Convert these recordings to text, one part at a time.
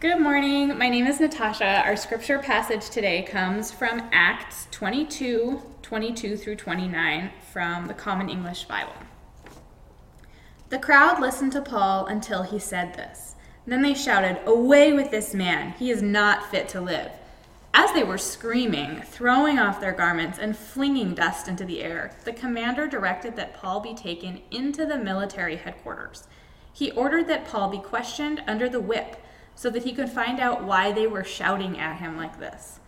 Good morning. My name is Natasha. Our scripture passage today comes from Acts 22 22 through 29 from the Common English Bible. The crowd listened to Paul until he said this. Then they shouted, Away with this man! He is not fit to live. As they were screaming, throwing off their garments, and flinging dust into the air, the commander directed that Paul be taken into the military headquarters. He ordered that Paul be questioned under the whip so that he could find out why they were shouting at him like this.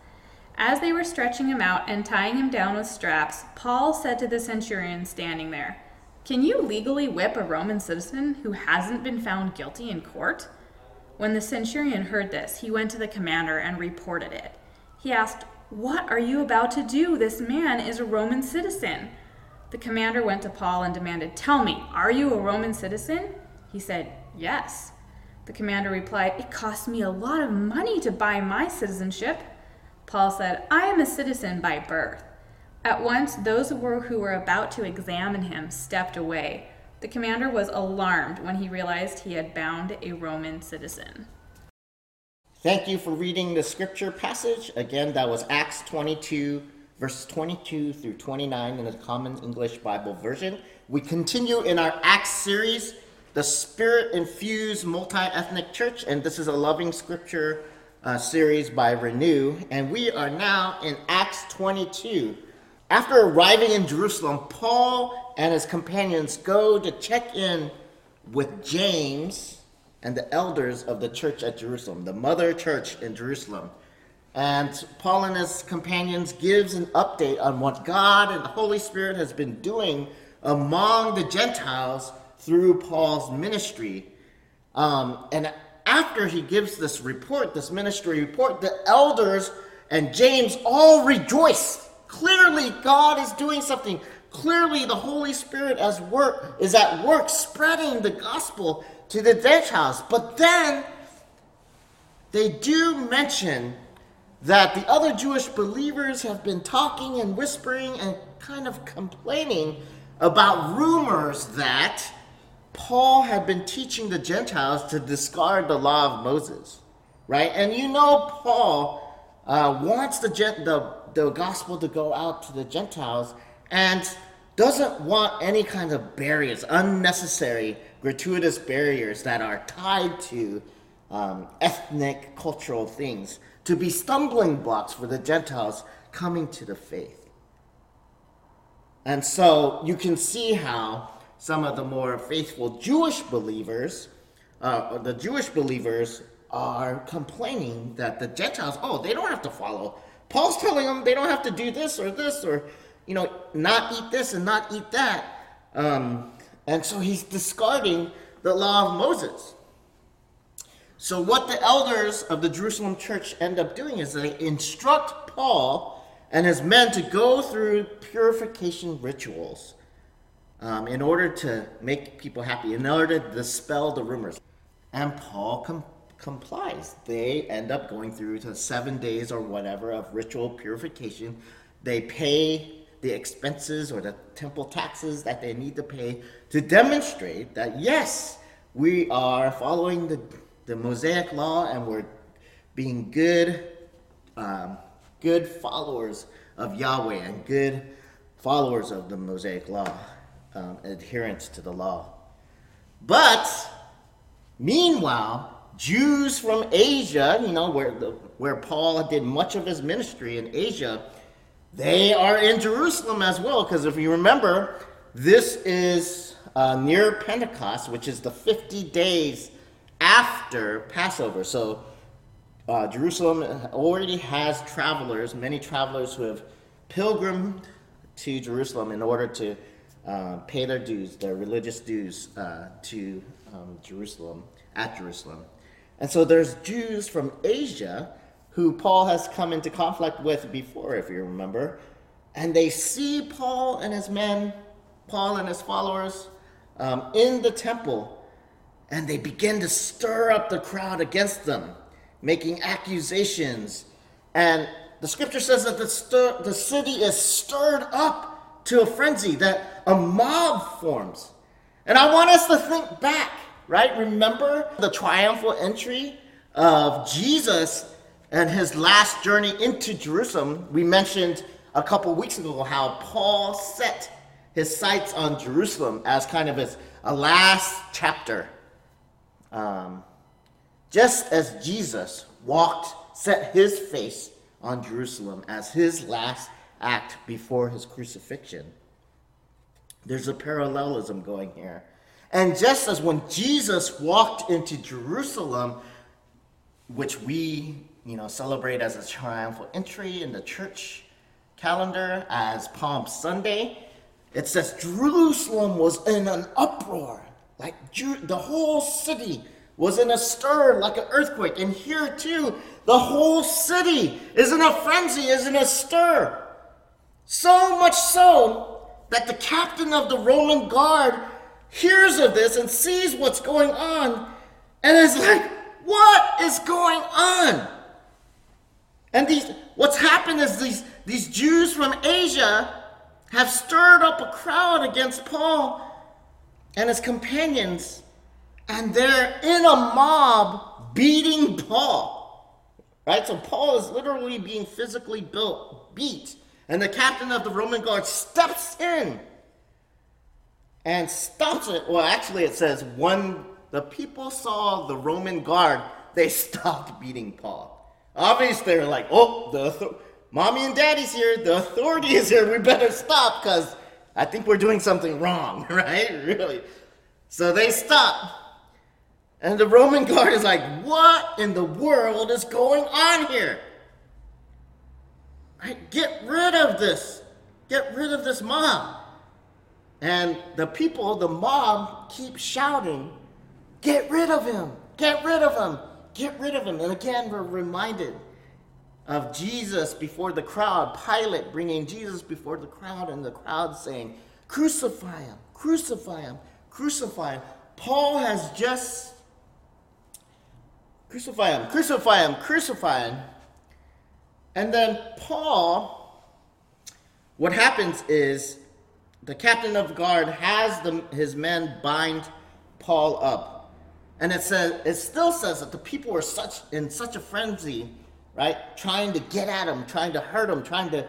As they were stretching him out and tying him down with straps, Paul said to the centurion standing there, Can you legally whip a Roman citizen who hasn't been found guilty in court? When the centurion heard this, he went to the commander and reported it. He asked, What are you about to do? This man is a Roman citizen. The commander went to Paul and demanded, Tell me, are you a Roman citizen? He said, Yes. The commander replied, It cost me a lot of money to buy my citizenship. Paul said, I am a citizen by birth. At once, those who were, who were about to examine him stepped away. The commander was alarmed when he realized he had bound a Roman citizen. Thank you for reading the scripture passage. Again, that was Acts 22, verses 22 through 29 in the Common English Bible version. We continue in our Acts series the Spirit Infused Multi Ethnic Church, and this is a loving scripture uh, series by Renew. And we are now in Acts 22. After arriving in Jerusalem, Paul and his companions go to check in with James and the elders of the church at Jerusalem, the mother church in Jerusalem. And Paul and his companions gives an update on what God and the Holy Spirit has been doing among the Gentiles through Paul's ministry. Um, and after he gives this report, this ministry report, the elders and James all rejoice. Clearly, God is doing something. Clearly, the Holy Spirit as work is at work spreading the gospel to the Gentiles. But then they do mention that the other Jewish believers have been talking and whispering and kind of complaining about rumors that Paul had been teaching the Gentiles to discard the law of Moses, right? And you know, Paul uh, wants the, the, the gospel to go out to the Gentiles and doesn't want any kind of barriers, unnecessary, gratuitous barriers that are tied to um, ethnic, cultural things, to be stumbling blocks for the Gentiles coming to the faith. And so you can see how some of the more faithful Jewish believers, uh, the Jewish believers are complaining that the Gentiles, oh, they don't have to follow. Paul's telling them they don't have to do this or this or, you know, not eat this and not eat that. Um, and so he's discarding the law of Moses. So, what the elders of the Jerusalem church end up doing is they instruct Paul and his men to go through purification rituals um, in order to make people happy, in order to dispel the rumors. And Paul com- complies. They end up going through to seven days or whatever of ritual purification. They pay the expenses or the temple taxes that they need to pay to demonstrate that, yes, we are following the, the Mosaic law and we're being good, um, good followers of Yahweh and good followers of the Mosaic law um, adherence to the law. But meanwhile, Jews from Asia, you know, where, the, where Paul did much of his ministry in Asia, they are in Jerusalem as well. Because if you remember, this is uh, near Pentecost, which is the 50 days after Passover. So uh, Jerusalem already has travelers, many travelers who have pilgrimed to Jerusalem in order to uh, pay their dues, their religious dues uh, to um, Jerusalem, at Jerusalem. And so there's Jews from Asia who Paul has come into conflict with before, if you remember. And they see Paul and his men, Paul and his followers, um, in the temple, and they begin to stir up the crowd against them, making accusations. And the scripture says that the, stir, the city is stirred up to a frenzy, that a mob forms. And I want us to think back, right? Remember the triumphal entry of Jesus and his last journey into Jerusalem. We mentioned a couple weeks ago how Paul set his sights on Jerusalem as kind of his a last chapter. Um, just as Jesus walked, set his face on Jerusalem as his last act before his crucifixion. There's a parallelism going here. And just as when Jesus walked into Jerusalem, which we, you know, celebrate as a triumphal entry in the church calendar as Palm Sunday, it says Jerusalem was in an uproar. Like the whole city was in a stir like an earthquake. And here too, the whole city is in a frenzy, is in a stir. So much so that the captain of the Roman guard hears of this and sees what's going on and is like, what is going on? And these what's happened is these, these Jews from Asia have stirred up a crowd against Paul and his companions, and they're in a mob beating Paul. Right? So Paul is literally being physically built, beat and the captain of the Roman guard steps in and stops it. Well, actually, it says when the people saw the Roman guard, they stopped beating Paul. Obviously, they're like, oh, the mommy and daddy's here, the authority is here, we better stop because I think we're doing something wrong, right? Really. So they stop. And the Roman guard is like, what in the world is going on here? Right? Get rid of this. Get rid of this mob. And the people, the mob, keep shouting, Get rid of him! Get rid of him! Get rid of him! And again, we're reminded of Jesus before the crowd, Pilate bringing Jesus before the crowd, and the crowd saying, Crucify him! Crucify him! Crucify him! Paul has just crucify him, crucify him, crucify him. And then Paul, what happens is the captain of guard has the, his men bind Paul up. And it says it still says that the people were such in such a frenzy, right? Trying to get at him, trying to hurt him, trying to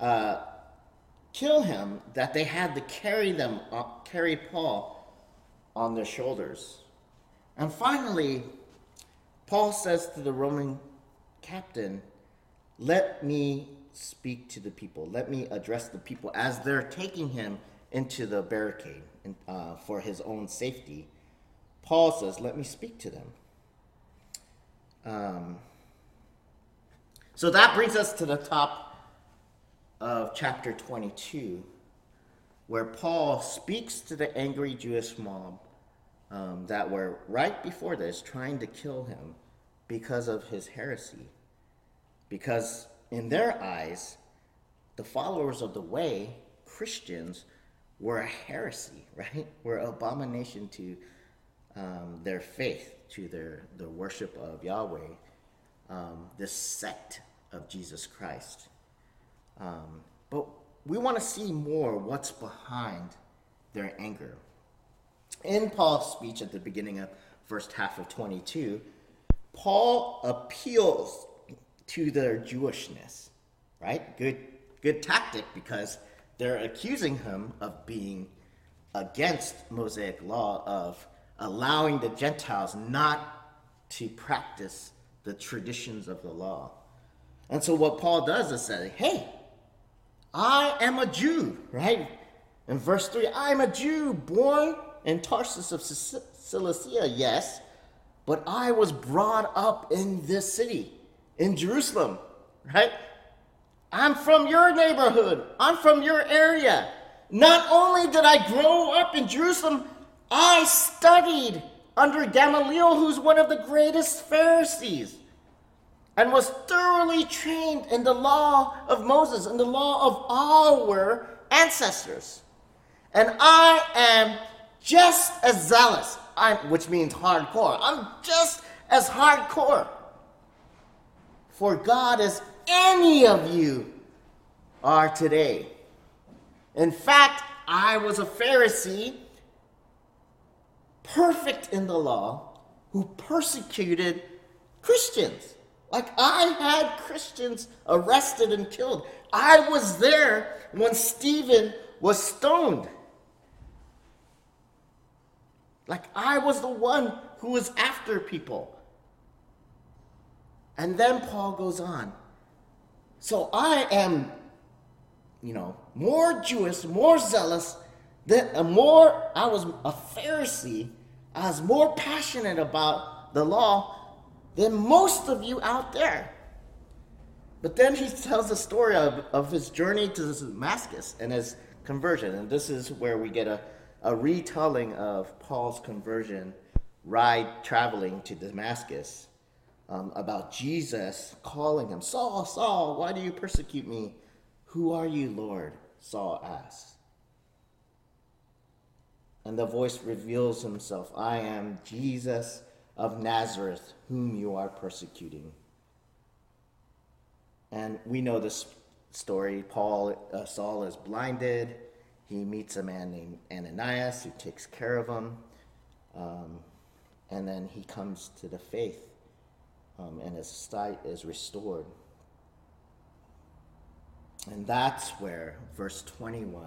uh, kill him, that they had to carry them, uh, carry Paul on their shoulders. And finally, Paul says to the Roman captain, let me speak to the people. Let me address the people as they're taking him into the barricade uh, for his own safety. Paul says, Let me speak to them. Um, so that brings us to the top of chapter 22, where Paul speaks to the angry Jewish mob um, that were right before this trying to kill him because of his heresy because in their eyes, the followers of the way, Christians, were a heresy, right? Were an abomination to um, their faith, to their, the worship of Yahweh, um, this sect of Jesus Christ. Um, but we want to see more what's behind their anger. In Paul's speech at the beginning of first half of 22, Paul appeals to their Jewishness, right? Good, good tactic because they're accusing him of being against Mosaic law of allowing the Gentiles not to practice the traditions of the law. And so what Paul does is say, hey, I am a Jew, right? In verse 3, I am a Jew born in Tarsus of Cilicia, yes, but I was brought up in this city in Jerusalem, right? I'm from your neighborhood. I'm from your area. Not only did I grow up in Jerusalem, I studied under Gamaliel, who's one of the greatest Pharisees, and was thoroughly trained in the law of Moses and the law of our ancestors. And I am just as zealous, I'm, which means hardcore. I'm just as hardcore for God as any of you are today. In fact, I was a Pharisee, perfect in the law, who persecuted Christians. Like I had Christians arrested and killed. I was there when Stephen was stoned. Like I was the one who was after people. And then Paul goes on. So I am, you know, more Jewish, more zealous, than, uh, more, I was a Pharisee. I was more passionate about the law than most of you out there. But then he tells the story of, of his journey to Damascus and his conversion. And this is where we get a, a retelling of Paul's conversion ride traveling to Damascus um, about Jesus calling him, Saul, Saul, why do you persecute me? Who are you, Lord? Saul asks. And the voice reveals himself I am Jesus of Nazareth, whom you are persecuting. And we know this story. Paul, uh, Saul is blinded. He meets a man named Ananias who takes care of him. Um, and then he comes to the faith, um, and his sight is restored. And that's where verse 21,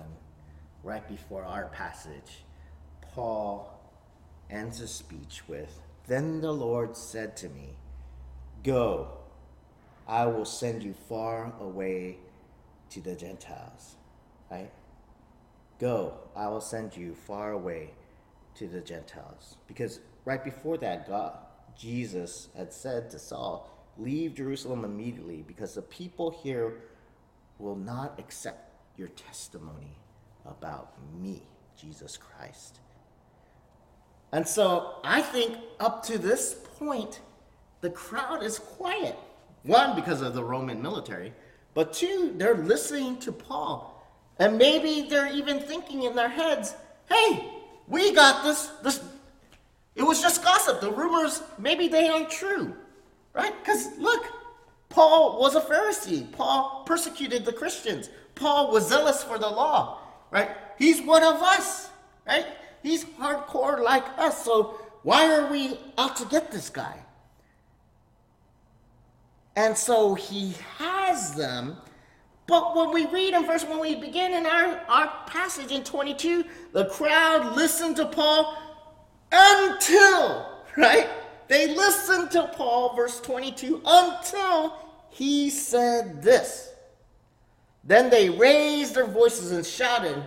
right before our passage, Paul ends his speech with Then the Lord said to me, Go I will send you far away to the Gentiles. Right? Go, I will send you far away to the Gentiles. Because right before that, God, Jesus had said to Saul, Leave Jerusalem immediately, because the people here will not accept your testimony about me, Jesus Christ. And so I think up to this point, the crowd is quiet. One, because of the Roman military, but two, they're listening to Paul. And maybe they're even thinking in their heads, hey, we got this. This it was just gossip. The rumors, maybe they aren't true. Right? Because look, Paul was a Pharisee. Paul persecuted the Christians. Paul was zealous for the law. Right? He's one of us. Right? He's hardcore like us. So why are we out to get this guy? And so he has them. But when we read in verse, when we begin in our, our passage in 22, the crowd listened to Paul until, right? They listened to Paul, verse 22, until he said this. Then they raised their voices and shouted,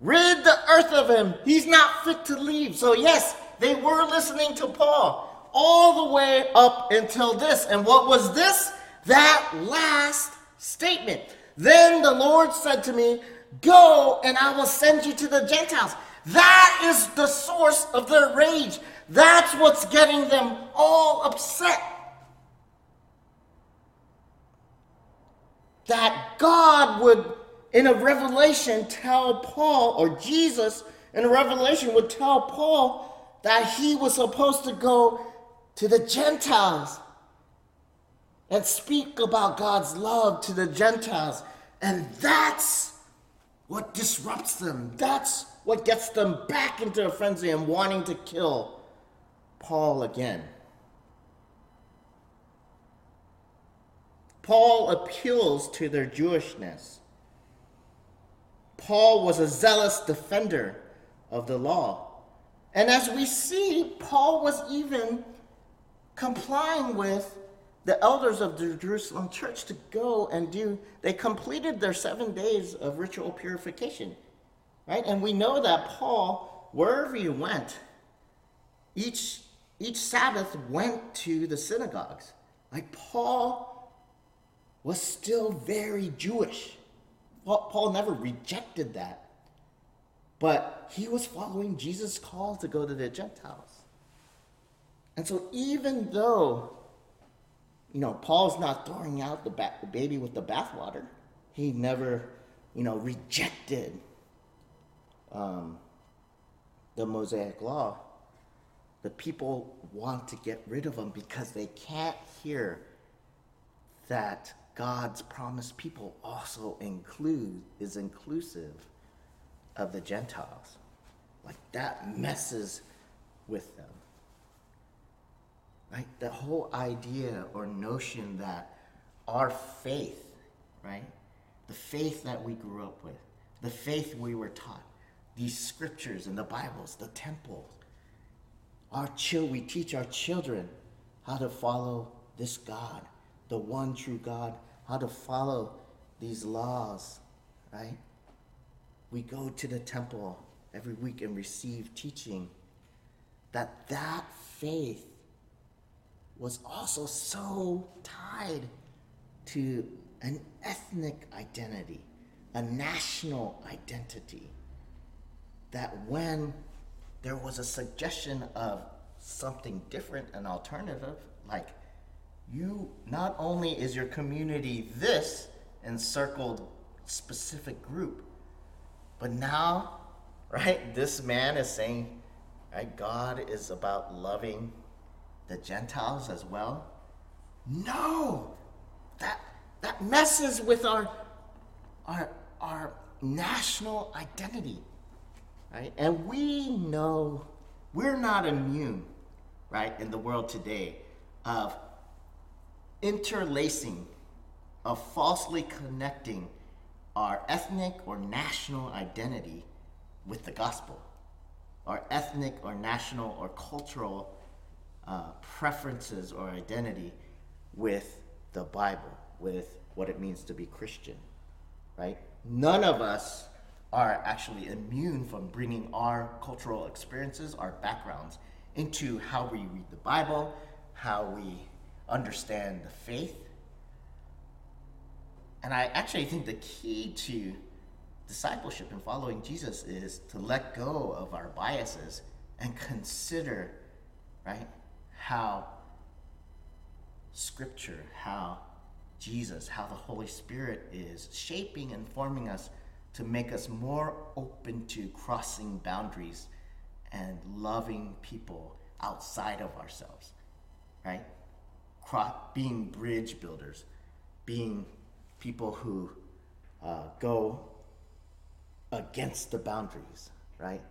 Rid the earth of him. He's not fit to leave. So, yes, they were listening to Paul all the way up until this. And what was this? That last statement. Then the Lord said to me, Go and I will send you to the Gentiles. That is the source of their rage. That's what's getting them all upset. That God would, in a revelation, tell Paul, or Jesus in a revelation would tell Paul that he was supposed to go to the Gentiles and speak about God's love to the Gentiles. And that's what disrupts them. That's what gets them back into a frenzy and wanting to kill Paul again. Paul appeals to their Jewishness. Paul was a zealous defender of the law. And as we see, Paul was even complying with the elders of the Jerusalem church to go and do, they completed their seven days of ritual purification, right? And we know that Paul, wherever he went, each, each Sabbath went to the synagogues. Like Paul was still very Jewish. Paul, never rejected that. But he was following Jesus' call to go to the Gentiles. And so, even though, you know, Paul's not throwing out the, ba- the baby with the bathwater, he never, you know, rejected um, the Mosaic law. The people want to get rid of him because they can't hear that God's promised people also include is inclusive of the Gentiles. Like that messes with them. Right? The whole idea or notion that our faith, right? The faith that we grew up with, the faith we were taught, these scriptures and the Bibles, the temple. Our chil- we teach our children how to follow this God, the one true God, how to follow these laws, right? We go to the temple every week and receive teaching that that faith was also so tied to an ethnic identity, a national identity, that when there was a suggestion of something different, an alternative, like you not only is your community this encircled specific group, but now, right, this man is saying, right, God is about loving the Gentiles as well. No, that that messes with our our our national identity, right? And we know we're not immune, right, in the world today of interlacing, of falsely connecting our ethnic or national identity with the gospel, our ethnic or national or cultural uh, preferences or identity with the Bible, with what it means to be Christian, right? None of us are actually immune from bringing our cultural experiences, our backgrounds, into how we read the Bible, how we understand the faith. And I actually think the key to discipleship and following Jesus is to let go of our biases and consider, right, how Scripture, how Jesus, how the Holy Spirit is shaping and forming us to make us more open to crossing boundaries and loving people outside of ourselves, right? Being bridge builders, being people who uh, go against the boundaries, right?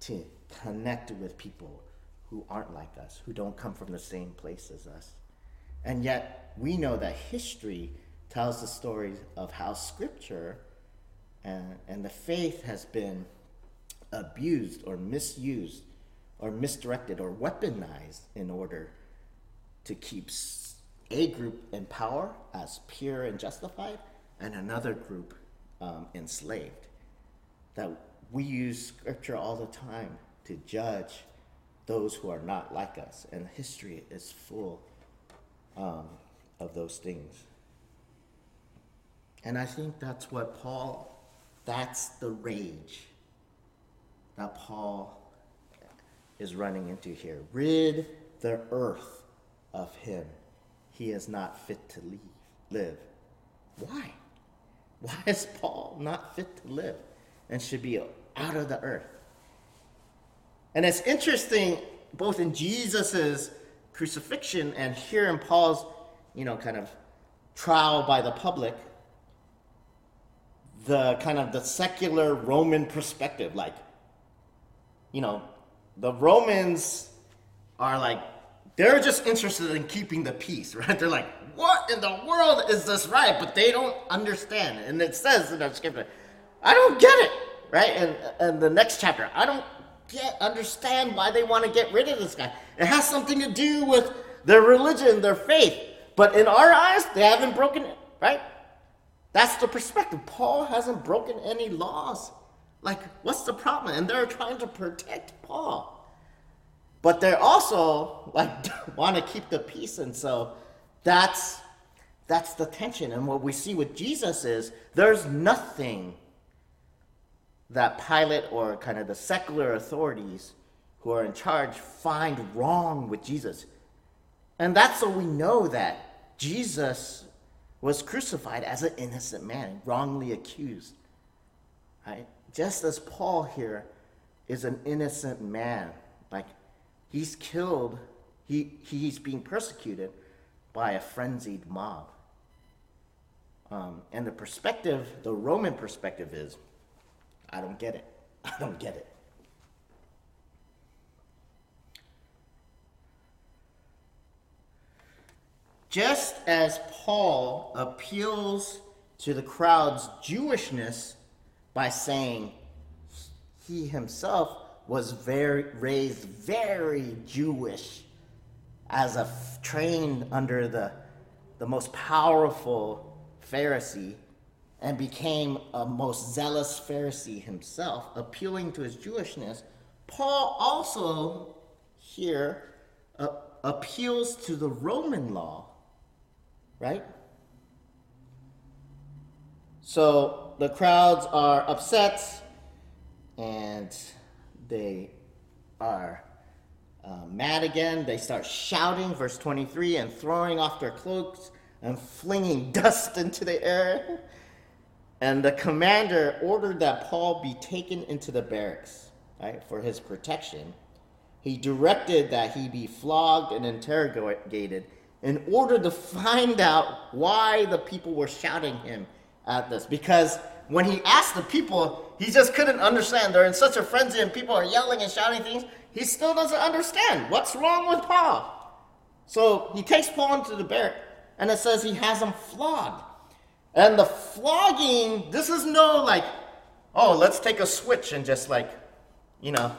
To connect with people who aren't like us, who don't come from the same place as us. And yet, we know that history tells the story of how scripture and, and the faith has been abused or misused or misdirected or weaponized in order to keep a group in power as pure and justified and another group um, enslaved. That we use scripture all the time to judge those who are not like us, and history is full um, of those things. And I think that's what Paul, that's the rage that Paul is running into here. Rid the earth of him. He is not fit to leave, live. Why? Why is Paul not fit to live and should be out of the earth? And it's interesting, both in Jesus's crucifixion and here in Paul's, you know, kind of trial by the public, the kind of the secular Roman perspective, like, you know, the Romans are like, they're just interested in keeping the peace, right? They're like, what in the world is this right? But they don't understand. And it says in the scripture, I don't get it, right? And, and the next chapter, I don't get understand why they want to get rid of this guy. It has something to do with their religion, their faith. But in our eyes, they haven't broken it, right? That's the perspective. Paul hasn't broken any laws. Like, what's the problem? And they're trying to protect Paul. But they're also like want to keep the peace. And so that's that's the tension. And what we see with Jesus is there's nothing that Pilate or kind of the secular authorities who are in charge find wrong with Jesus. And that's so we know that Jesus was crucified as an innocent man, wrongly accused. Right? Just as Paul here is an innocent man, like he's killed, he, he's being persecuted by a frenzied mob. Um, and the perspective, the Roman perspective is I don't get it. I don't get it. just as Paul appeals to the crowd's Jewishness by saying he himself was very raised very Jewish as a trained under the the most powerful Pharisee and became a most zealous Pharisee himself, appealing to his Jewishness. Paul also here uh, appeals to the Roman law, right? So the crowds are upset and they are uh, mad again. They start shouting, verse 23, and throwing off their cloaks and flinging dust into the air. And the commander ordered that Paul be taken into the barracks, right, for his protection. He directed that he be flogged and interrogated in order to find out why the people were shouting him at this. Because when he asked the people, he just couldn't understand. They're in such a frenzy and people are yelling and shouting things. He still doesn't understand what's wrong with Paul. So he takes Paul into the barrack and it says he has him flogged. And the flogging, this is no like, oh, let's take a switch and just like, you know,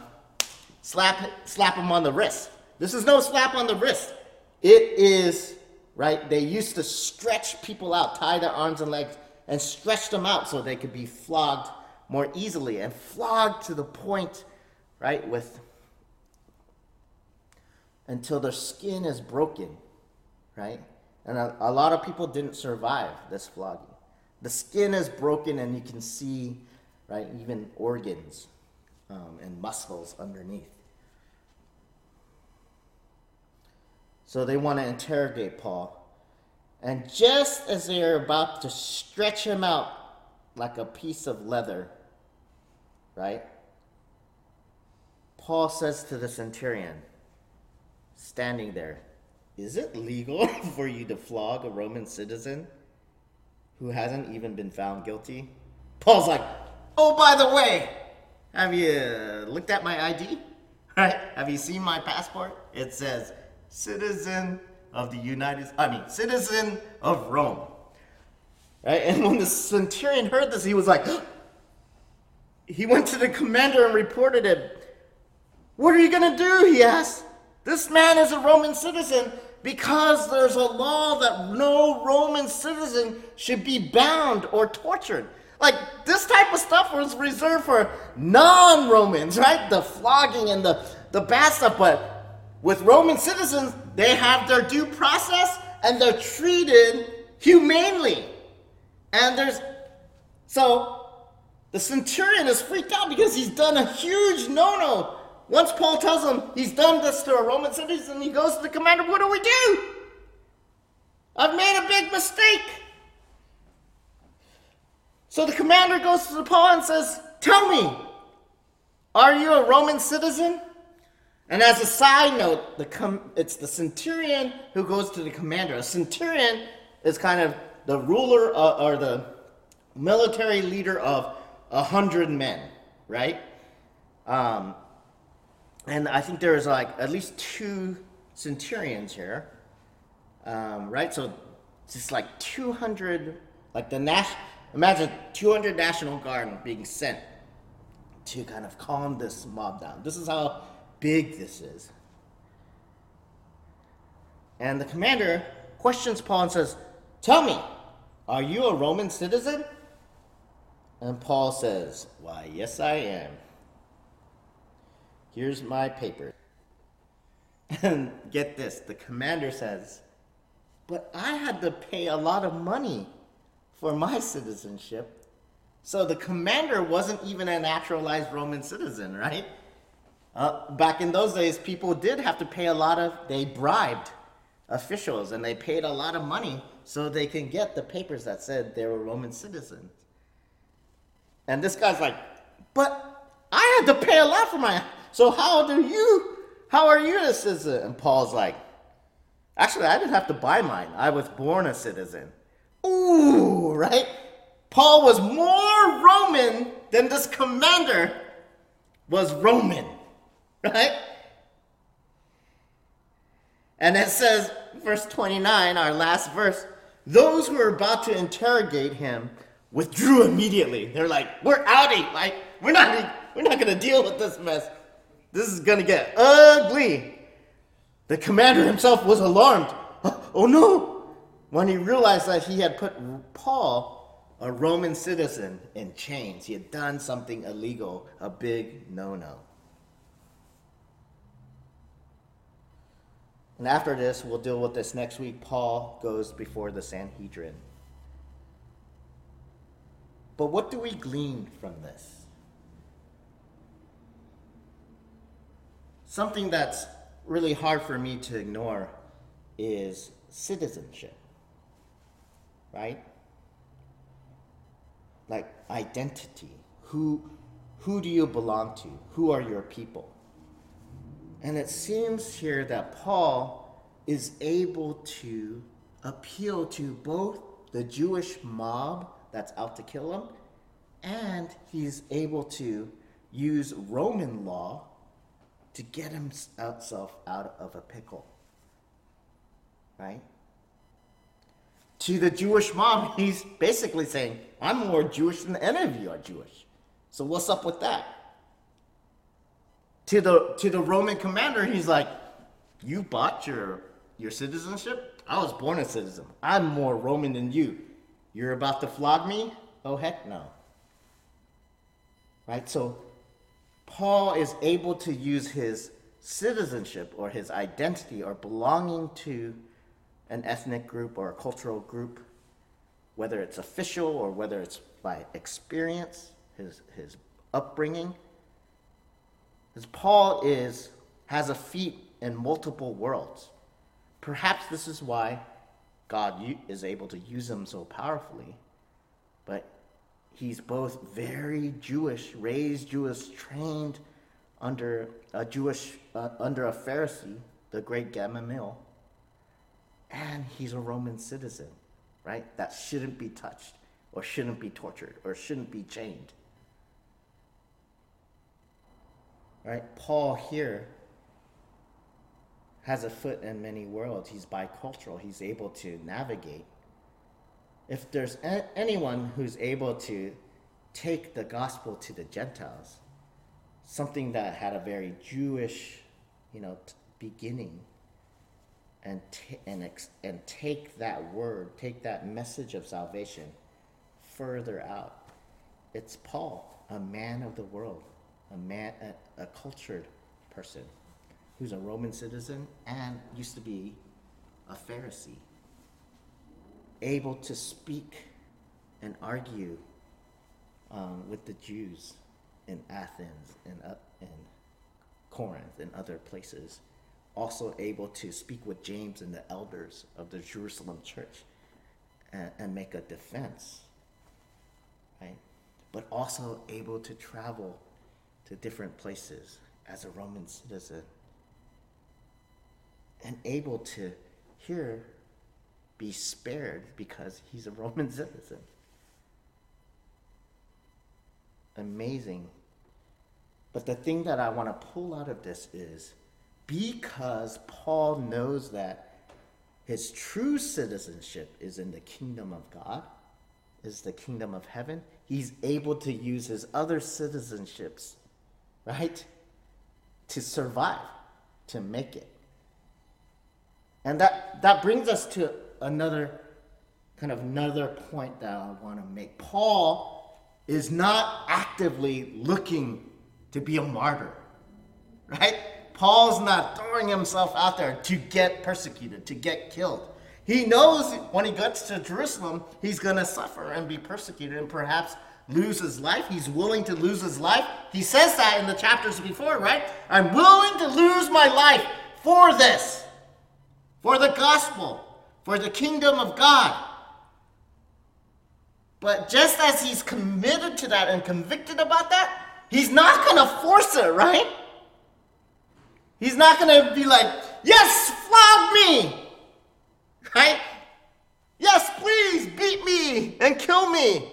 slap slap him on the wrist. This is no slap on the wrist. It is right. They used to stretch people out, tie their arms and legs, and stretch them out so they could be flogged more easily and flogged to the point, right, with until their skin is broken, right? And a, a lot of people didn't survive this flogging. The skin is broken, and you can see, right, even organs um, and muscles underneath. So they want to interrogate Paul. And just as they are about to stretch him out like a piece of leather, right? Paul says to the centurion, standing there, is it legal for you to flog a Roman citizen who hasn't even been found guilty? Paul's like, oh, by the way, have you looked at my ID? Right? Have you seen my passport? It says citizen of the United I mean, citizen of Rome. Right? And when the centurion heard this, he was like, he went to the commander and reported it. What are you going to do? He asked. This man is a Roman citizen because there's a law that no Roman citizen should be bound or tortured. Like this type of stuff was reserved for non-Romans, right? The flogging and the, the bad stuff. But with Roman citizens, they have their due process and they're treated humanely. And there's so the centurion is freaked out because he's done a huge no-no once Paul tells him he's done this to a Roman citizen, he goes to the commander, What do we do? I've made a big mistake. So the commander goes to Paul and says, Tell me, are you a Roman citizen? And as a side note, the com- it's the centurion who goes to the commander. A centurion is kind of the ruler uh, or the military leader of a hundred men, right? Um, and I think there's like at least two centurions here, um, right? So just like 200, like the national, imagine 200 National Guard being sent to kind of calm this mob down. This is how big this is. And the commander questions Paul and says, Tell me, are you a Roman citizen? And Paul says, Why, yes, I am. Here's my paper. And get this the commander says, But I had to pay a lot of money for my citizenship. So the commander wasn't even a naturalized Roman citizen, right? Uh, back in those days, people did have to pay a lot of, they bribed officials and they paid a lot of money so they can get the papers that said they were Roman citizens. And this guy's like, but I had to pay a lot for my so how do you, how are you a citizen? And Paul's like, actually, I didn't have to buy mine. I was born a citizen. Ooh, right? Paul was more Roman than this commander was Roman, right? And it says, verse 29, our last verse, those who were about to interrogate him withdrew immediately. They're like, "We're outie. Like, we're not we're not going to deal with this mess. This is going to get ugly." The commander himself was alarmed. Oh no! When he realized that he had put Paul, a Roman citizen, in chains, he had done something illegal, a big no-no. And after this, we'll deal with this next week. Paul goes before the Sanhedrin. But what do we glean from this? Something that's really hard for me to ignore is citizenship, right? Like identity. Who, who do you belong to? Who are your people? And it seems here that Paul is able to appeal to both the Jewish mob that's out to kill him, and he's able to use Roman law to get himself out of a pickle. Right? To the Jewish mob, he's basically saying, I'm more Jewish than any of you are Jewish. So what's up with that? to the to the Roman commander, he's like, "You bought your your citizenship. I was born a citizen. I'm more Roman than you. You're about to flog me? Oh heck no." Right. So Paul is able to use his citizenship or his identity or belonging to an ethnic group or a cultural group, whether it's official or whether it's by experience, his his upbringing as Paul is has a feet in multiple worlds. Perhaps this is why God is able to use him so powerfully. He's both very Jewish, raised Jewish, trained under a Jewish uh, under a Pharisee, the great Gamaliel, and he's a Roman citizen, right? That shouldn't be touched, or shouldn't be tortured, or shouldn't be chained. Right? Paul here has a foot in many worlds. He's bicultural. He's able to navigate. If there's a- anyone who's able to take the gospel to the Gentiles, something that had a very Jewish, you know, t- beginning, and t- and ex- and take that word, take that message of salvation further out, it's Paul, a man of the world a man, a, a cultured person who's a Roman citizen and used to be a Pharisee, able to speak and argue um, with the Jews in Athens and in Corinth and other places, also able to speak with James and the elders of the Jerusalem church and, and make a defense, right? But also able to travel to different places as a Roman citizen and able to here be spared because he's a Roman citizen. Amazing. But the thing that I want to pull out of this is because Paul knows that his true citizenship is in the kingdom of God, is the kingdom of heaven, he's able to use his other citizenships right? To survive, to make it. And that, that brings us to another kind of another point that I want to make. Paul is not actively looking to be a martyr, right? Paul's not throwing himself out there to get persecuted, to get killed. He knows when he gets to Jerusalem, he's going to suffer and be persecuted and perhaps lose his life. He's willing to lose his life. He says that in the chapters before, right? I'm willing to lose my life for this, for the gospel, for the kingdom of God. But just as he's committed to that and convicted about that, he's not going to force it, right? He's not going to be like, yes, flog me, right? Yes, please beat me and kill me.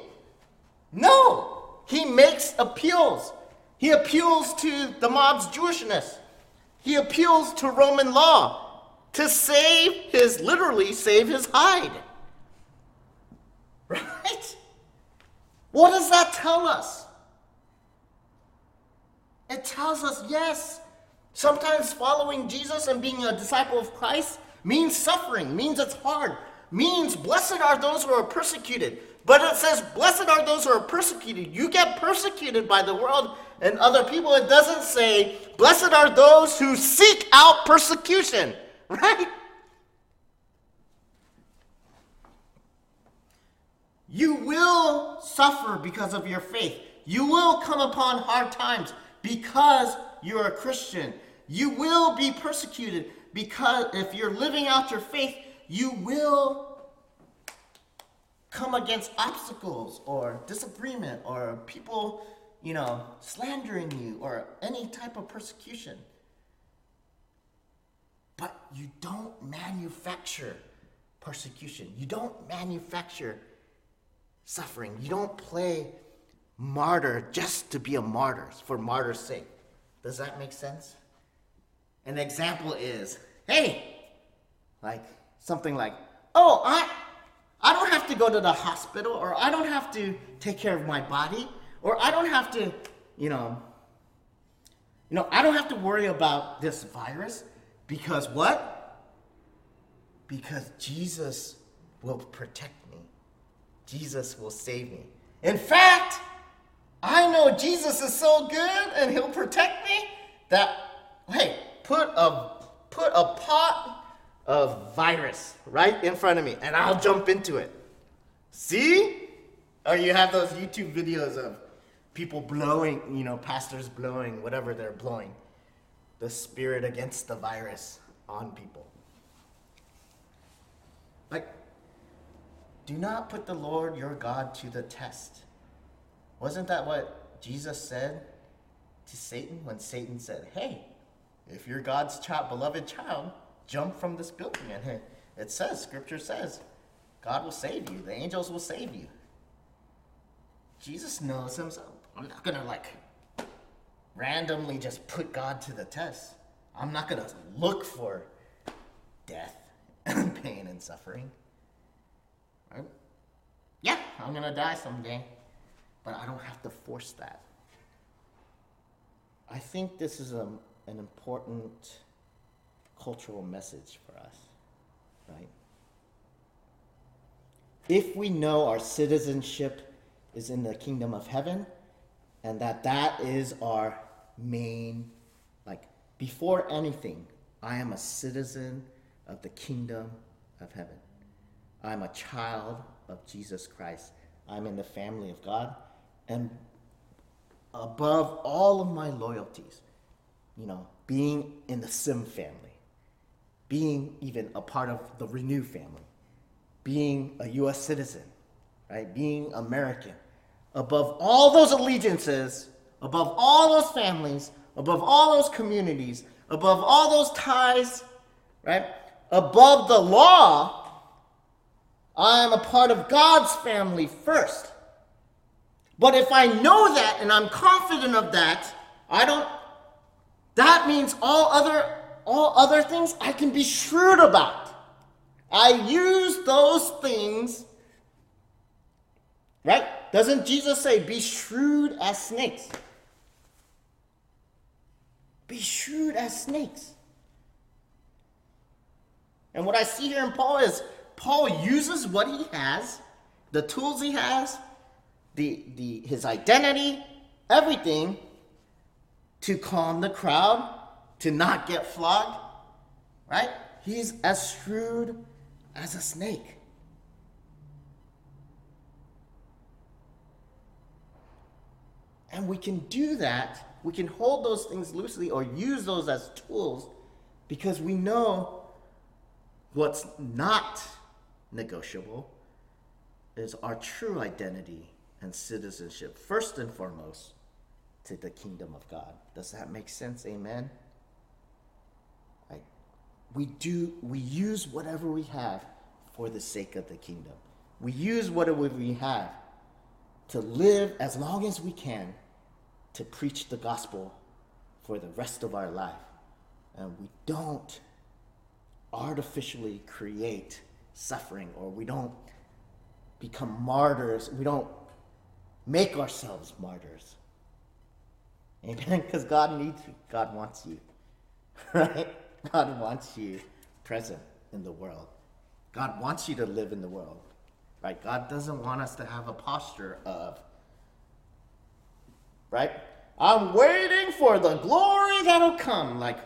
No, he makes appeals. He appeals to the mob's Jewishness. He appeals to Roman law. To save his, literally, save his hide. Right? What does that tell us? It tells us, yes, sometimes following Jesus and being a disciple of Christ means suffering, means it's hard, means blessed are those who are persecuted. But it says, blessed are those who are persecuted. You get persecuted by the world and other people. It doesn't say, blessed are those who seek out persecution, right? You will suffer because of your faith. You will come upon hard times because you're a Christian. You will be persecuted because if you're living out your faith, you will come against obstacles or disagreement or people, you know, slandering you or any type of persecution. But you don't manufacture persecution. You don't manufacture suffering. You don't play martyr just to be a martyr for martyr's sake. Does that make sense? An example is, hey, like something like, oh, I, I don't have to go to the hospital, or I don't have to take care of my body, or I don't have to, you know, you know, I don't have to worry about this virus because what? Because Jesus will protect me. Jesus will save me. In fact, I know Jesus is so good and he'll protect me that hey, put a put a pot of virus right in front of me and I'll jump into it. See? Or you have those YouTube videos of people blowing, you know, pastors blowing whatever they're blowing. The spirit against the virus on people. Like do not put the Lord your God to the test. Wasn't that what Jesus said to Satan when Satan said, Hey, if you're God's child, beloved child, jump from this building? And it says, Scripture says, God will save you, the angels will save you. Jesus knows himself. I'm not gonna like randomly just put God to the test. I'm not gonna look for death and pain and suffering. Right? Yeah, I'm gonna die someday, but I don't have to force that. I think this is a, an important cultural message for us, right? If we know our citizenship is in the kingdom of heaven, and that that is our main, like, before anything, I am a citizen of the kingdom of heaven. I'm a child of Jesus Christ. I'm in the family of God. And above all of my loyalties, you know, being in the Sim family, being even a part of the Renew family, being a US citizen, right? Being American. Above all those allegiances, above all those families, above all those communities, above all those ties, right? Above the law, I am a part of God's family first. But if I know that and I'm confident of that, I don't that means all other all other things I can be shrewd about. I use those things Right? Doesn't Jesus say be shrewd as snakes? Be shrewd as snakes. And what I see here in Paul is Paul uses what he has, the tools he has, the, the, his identity, everything, to calm the crowd, to not get flogged, right? He's as shrewd as a snake. And we can do that, we can hold those things loosely or use those as tools because we know what's not negotiable is our true identity and citizenship, first and foremost, to the kingdom of God. Does that make sense? Amen. We do we use whatever we have for the sake of the kingdom. We use whatever we have to live as long as we can to preach the gospel for the rest of our life. And we don't artificially create suffering or we don't become martyrs. We don't make ourselves martyrs. Amen? Because God needs you. God wants you. Right? God wants you present in the world. God wants you to live in the world. Right? God doesn't want us to have a posture of, right? I'm waiting for the glory that'll come. Like,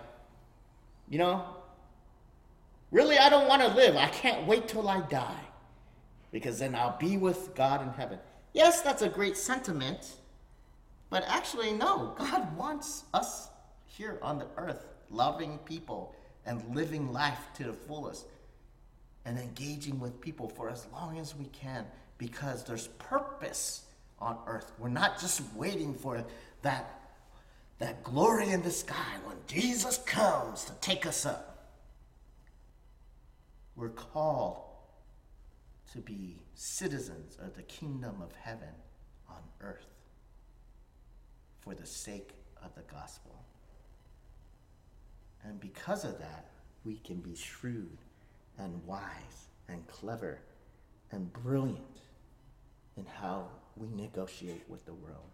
you know, really, I don't want to live. I can't wait till I die because then I'll be with God in heaven. Yes, that's a great sentiment, but actually, no. God wants us here on the earth loving people and living life to the fullest and engaging with people for as long as we can because there's purpose on earth. We're not just waiting for that, that glory in the sky when Jesus comes to take us up. We're called to be citizens of the kingdom of heaven on earth for the sake of the gospel. And because of that, we can be shrewd and wise and clever and brilliant in how we negotiate with the world.